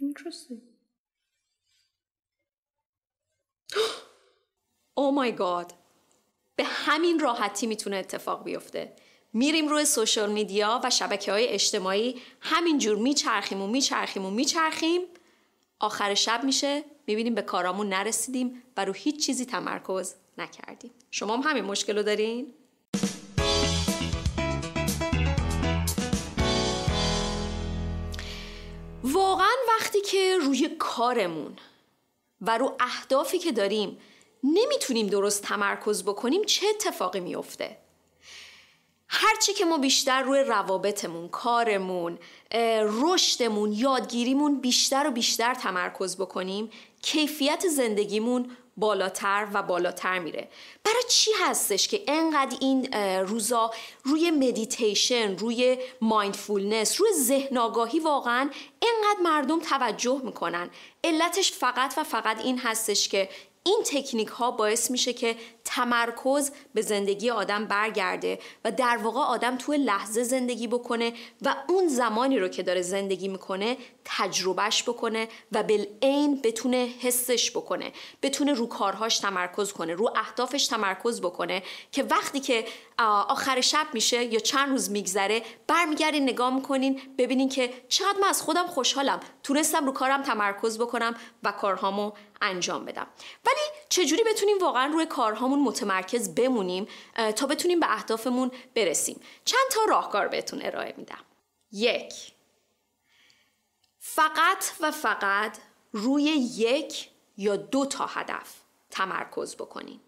Interesting. Oh my god. به همین راحتی می‌تونه اتفاق بیفته. میریم روی سوشال میدیا و شبکه های اجتماعی همینجور میچرخیم و میچرخیم و میچرخیم. آخر شب میشه می‌بینیم به کارامون نرسیدیم و رو هیچ چیزی تمرکز نکردیم. شما هم همین مشکل رو دارین؟ واقعا وقتی که روی کارمون و رو اهدافی که داریم نمی‌تونیم درست تمرکز بکنیم چه اتفاقی میفته هرچی که ما بیشتر روی روابطمون، کارمون، رشدمون، یادگیریمون بیشتر و بیشتر تمرکز بکنیم کیفیت زندگیمون بالاتر و بالاتر میره. برای چی هستش که انقدر این روزا روی مدیتیشن روی mindfulness روی ذهن آگاهی واقعا انقدر مردم توجه می‌کنن؟ علتش فقط و فقط این هستش که این تکنیک ها باعث میشه که تمرکز به زندگی آدم برگرده و در واقع آدم توی لحظه زندگی بکنه و اون زمانی رو که داره زندگی می‌کنه تجربهش بکنه و بالعین بتونه حسش بکنه بتونه رو کارهاش تمرکز کنه رو اهدافش تمرکز بکنه که وقتی که آخر شب میشه یا چند روز میگذره برمیگردین نگاه می‌کنین ببینین که چقدر من از خودم خوشحالم. تونستم رو کارم تمرکز بکنم و کارهامو انجام بدم. ولی چجوری بتونیم واقعا روی کارهامون متمرکز بمونیم تا بتونیم به اهدافمون برسیم؟ چند تا راهکار بهتون ارائه میدم. یک. فقط و فقط روی یک یا دو تا هدف تمرکز بکنین.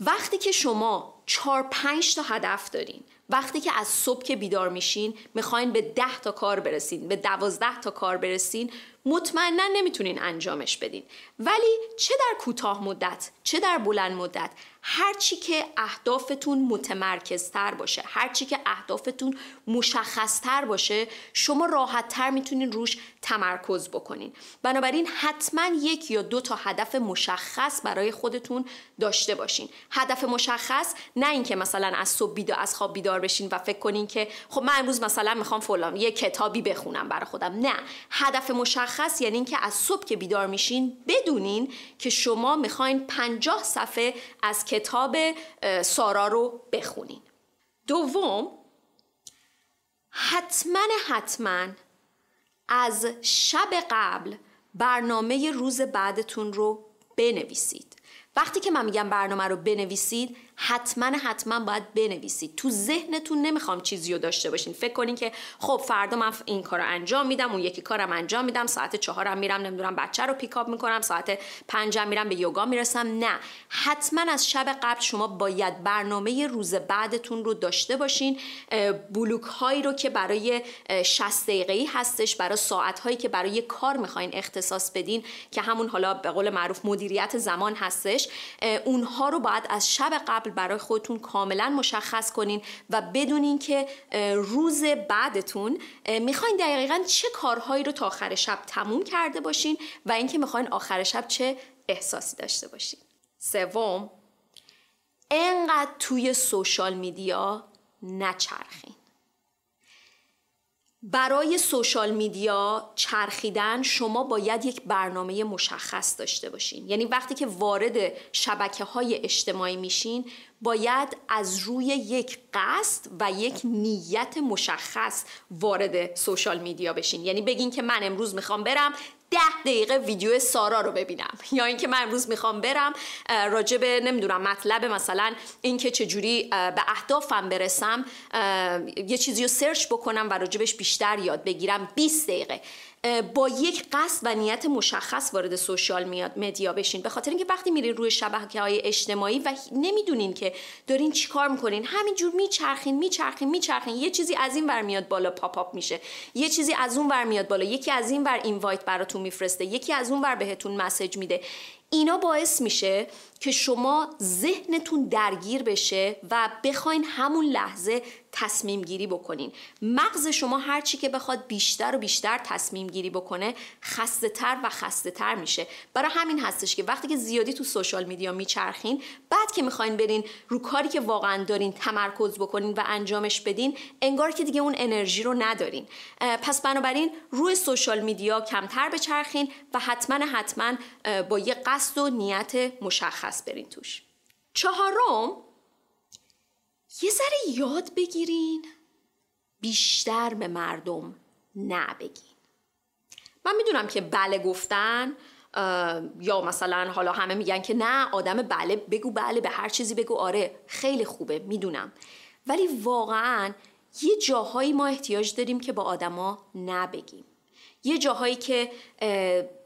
وقتی که شما چهار پنج تا هدف دارین. وقتی که از صبح که بیدار میشین می‌خواین به ده تا کار برسین به دوازده تا کار برسین مطمئنا نمی‌تونین انجامش بدین. ولی چه در کوتاه مدت چه در بلند مدت هرچی که اهدافتون متمرکزتر باشه هرچی که اهدافتون مشخصتر باشه شما راحتتر می‌تونین روش تمرکز بکنین. بنابراین حتما یک یا دو تا هدف مشخص برای خودتون داشته باشین. هدف مشخص نه اینکه مثلا از صبح بیدار از خواب بیدار بشین و فکر کنین که خب من امروز مثلا می‌خوام فلان یه کتابی بخونم برای خودم. نه. هدف مشخص یعنی اینکه از صبح که بیدار میشین بدونین که شما می‌خواین 50 صفحه از کتاب سارا رو بخونین. دوم حتما حتما از شب قبل برنامه روز بعدتون رو بنویسید. وقتی که من میگم برنامه رو بنویسید حتما حتما باید بنویسید. تو ذهنتون نمی‌خوام چیزی رو داشته باشین. فکر کنین که خب فردا من این کار رو انجام میدم اون یکی کارم انجام میدم ساعت چهارم میرم نمی‌دونم بچه رو پیکاپ می‌کنم ساعت پنجم میرم به یوگا می‌رسم. نه. حتما از شب قبل شما باید برنامه روز بعدتون رو داشته باشین. بلوک هایی رو که برای 60 دقیقه ای هستش برای ساعت هایی که برای کار می‌خواین اختصاص بدین که همون حالا به قول معروف مدیریت زمان هستش. اونها رو باید از شب قبل برای خودتون کاملا مشخص کنین و بدونین که روز بعدتون می‌خواین دقیقا چه کارهایی رو تا آخر شب تموم کرده باشین و اینکه می‌خواین آخر شب چه احساسی داشته باشین. سوم انقدر توی سوشال میدیا نچرخین. برای سوشال میدیا چرخیدن شما باید یک برنامه مشخص داشته باشین. یعنی وقتی که وارد شبکه های اجتماعی میشین باید از روی یک قصد و یک نیت مشخص وارد سوشال میدیا بشین. یعنی بگین که من امروز می‌خوام برم ده دقیقه ویدیو سارا رو ببینم. یا اینکه من امروز می‌خوام برم راجع به نمی‌دونم مطلب مثلا اینکه چجوری به اهدافم برسم یه چیزی رو سرچ بکنم و راجبش بیشتر یاد بگیرم. 20 دقیقه. با یک قصد و نیت مشخص وارد سوشال مدیا بشین. به خاطر اینکه وقتی میرین روی شبکه های اجتماعی و نمی‌دونین که دارین چیکار می‌کنین همینجور میچرخین میچرخین میچرخین. یه چیزی از این ور میاد بالا پاپ اپ میشه. یه چیزی از اون ور میاد بالا. یکی از این ور اینوایت براتون میفرسته. یکی از اون ور بهتون مسج میده. اینا باعث میشه که شما ذهنتون درگیر بشه و بخواین همون لحظه تصمیم گیری بکنین. مغز شما هرچی که بخواد بیشتر و بیشتر تصمیم گیری بکنه خسته تر و خسته تر میشه. برای همین هستش که وقتی که زیادی تو سوشال میدیا میچرخین بعد که می‌خواین برین رو کاری که واقعا دارین تمرکز بکنین و انجامش بدین انگار که دیگه اون انرژی رو ندارین. پس بنابراین روی سوشال میدیا کمتر بچرخین و حتما حتما با یه قصد و نیت مشخص برین توش. چهارم یه ذره یاد بگیرین. بیشتر به مردم نه بگین من می‌دونم که بله گفتن یا مثلا حالا همه میگن که نه آدم بله بگو بله به هر چیزی بگو. آره خیلی خوبه می‌دونم. ولی واقعا یه جاهایی ما احتیاج داریم که با آدما نبگیم. یه جاهایی که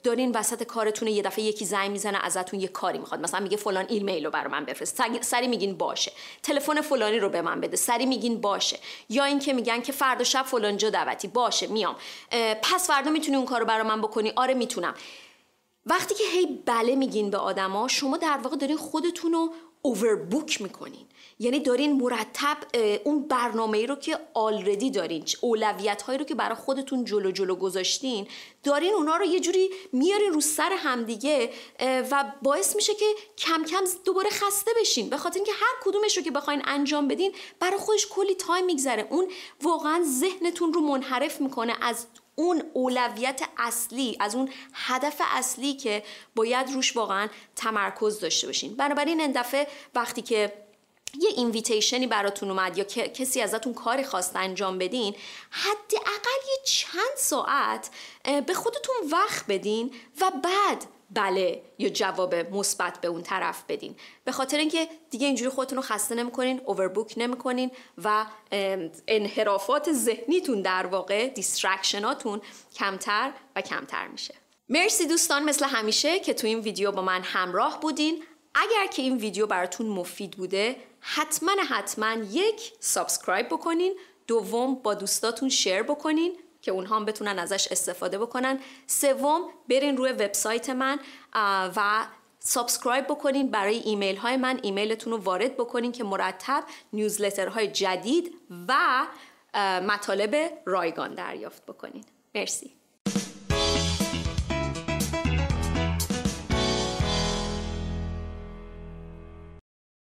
دارین وسط کارتون یه دفعه یکی زنگ می‌زنه ازتون یه کاری می‌خواد. مثلا میگه فلان ایمیل رو برای من بفرست. سری میگین باشه. تلفن فلانی رو به من بده. سری میگین باشه. یا اینکه میگن که فردا شب فلان جا دعوتی. باشه میام. پس فردا می‌تونی اون کارو برای من بکنی. آره می‌تونم. وقتی که هی بله میگین به آدما شما در واقع دارین خودتون رو اووربوک می‌کنین. یعنی دارین مرتب اون برنامه رو که آلردی دارین اولویت هایی رو که برای خودتون جلو جلو گذاشتین دارین اونا رو یه جوری میارین رو سر همدیگه و باعث میشه که کم کم دوباره خسته بشین. به خاطر اینکه هر کدومش رو که بخواین انجام بدین برای خودش کلی time میگذره. اون واقعا ذهنتون رو منحرف می‌کنه از اون اولویت اصلی از اون هدف اصلی که باید روش واقعا تمرکز داشته باشین. بنابراین این دفعه وقتی که یه invitation ی براتون اومد یا کسی ازتون کاری خواست انجام بدین حداقل یه چند ساعت به خودتون وقت بدین و بعد بله یا جواب مثبت به اون طرف بدین. به خاطر اینکه دیگه اینجوری خودتون رو خسته نمی‌کنین overbook نمی‌کنین و انحرافات ذهنیتون در واقع distraction اتون کمتر و کمتر میشه. مرسی دوستان مثل همیشه که تو این ویدیو با من همراه بودین. اگر که این ویدیو براتون مفید بوده حتما حتما یک subscribe بکنین دوم با دوستاتون share بکنین که اونها هم بتونن ازش استفاده بکنن. سوم برین روی وبسایت من و subscribe بکنین. برای ایمیل های من ایمیلتون رو وارد بکنین که مرتب newsletter های جدید و مطالب رایگان دریافت بکنین. مرسی.